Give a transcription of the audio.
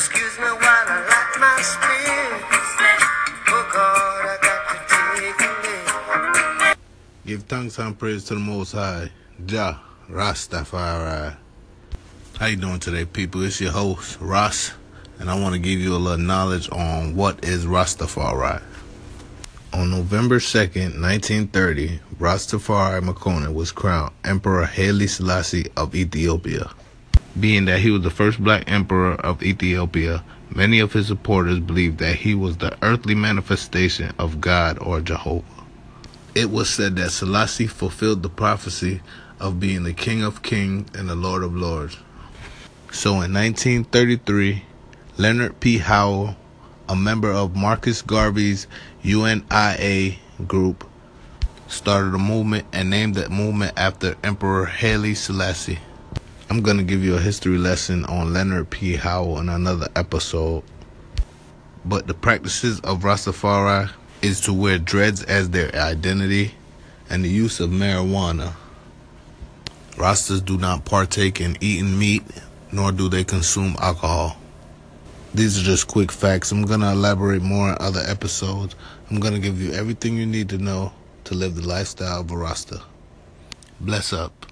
Excuse me while I light my spirit. Oh God, I got to take a. Give thanks and praise to the Most High, Jah Rastafari. How you doing today, people? It's your host, Ross, and I want to give you a little knowledge on what is Rastafari. On November 2nd, 1930, Rastafari Makonnen was crowned Emperor Haile Selassie of Ethiopia. Being that he was the first black emperor of Ethiopia, many of his supporters believed that he was the earthly manifestation of God or Jehovah. It was said that Selassie fulfilled the prophecy of being the King of Kings and the Lord of Lords. So in 1933, Leonard P. Howell, a member of Marcus Garvey's UNIA group, started a movement and named that movement after Emperor Haile Selassie. I'm going to give you a history lesson on Leonard P. Howell in another episode. But the practices of Rastafari is to wear dreads as their identity and the use of marijuana. Rastas do not partake in eating meat, nor do they consume alcohol. These are just quick facts. I'm going to elaborate more in other episodes. I'm going to give you everything you need to know to live the lifestyle of a Rasta. Bless up.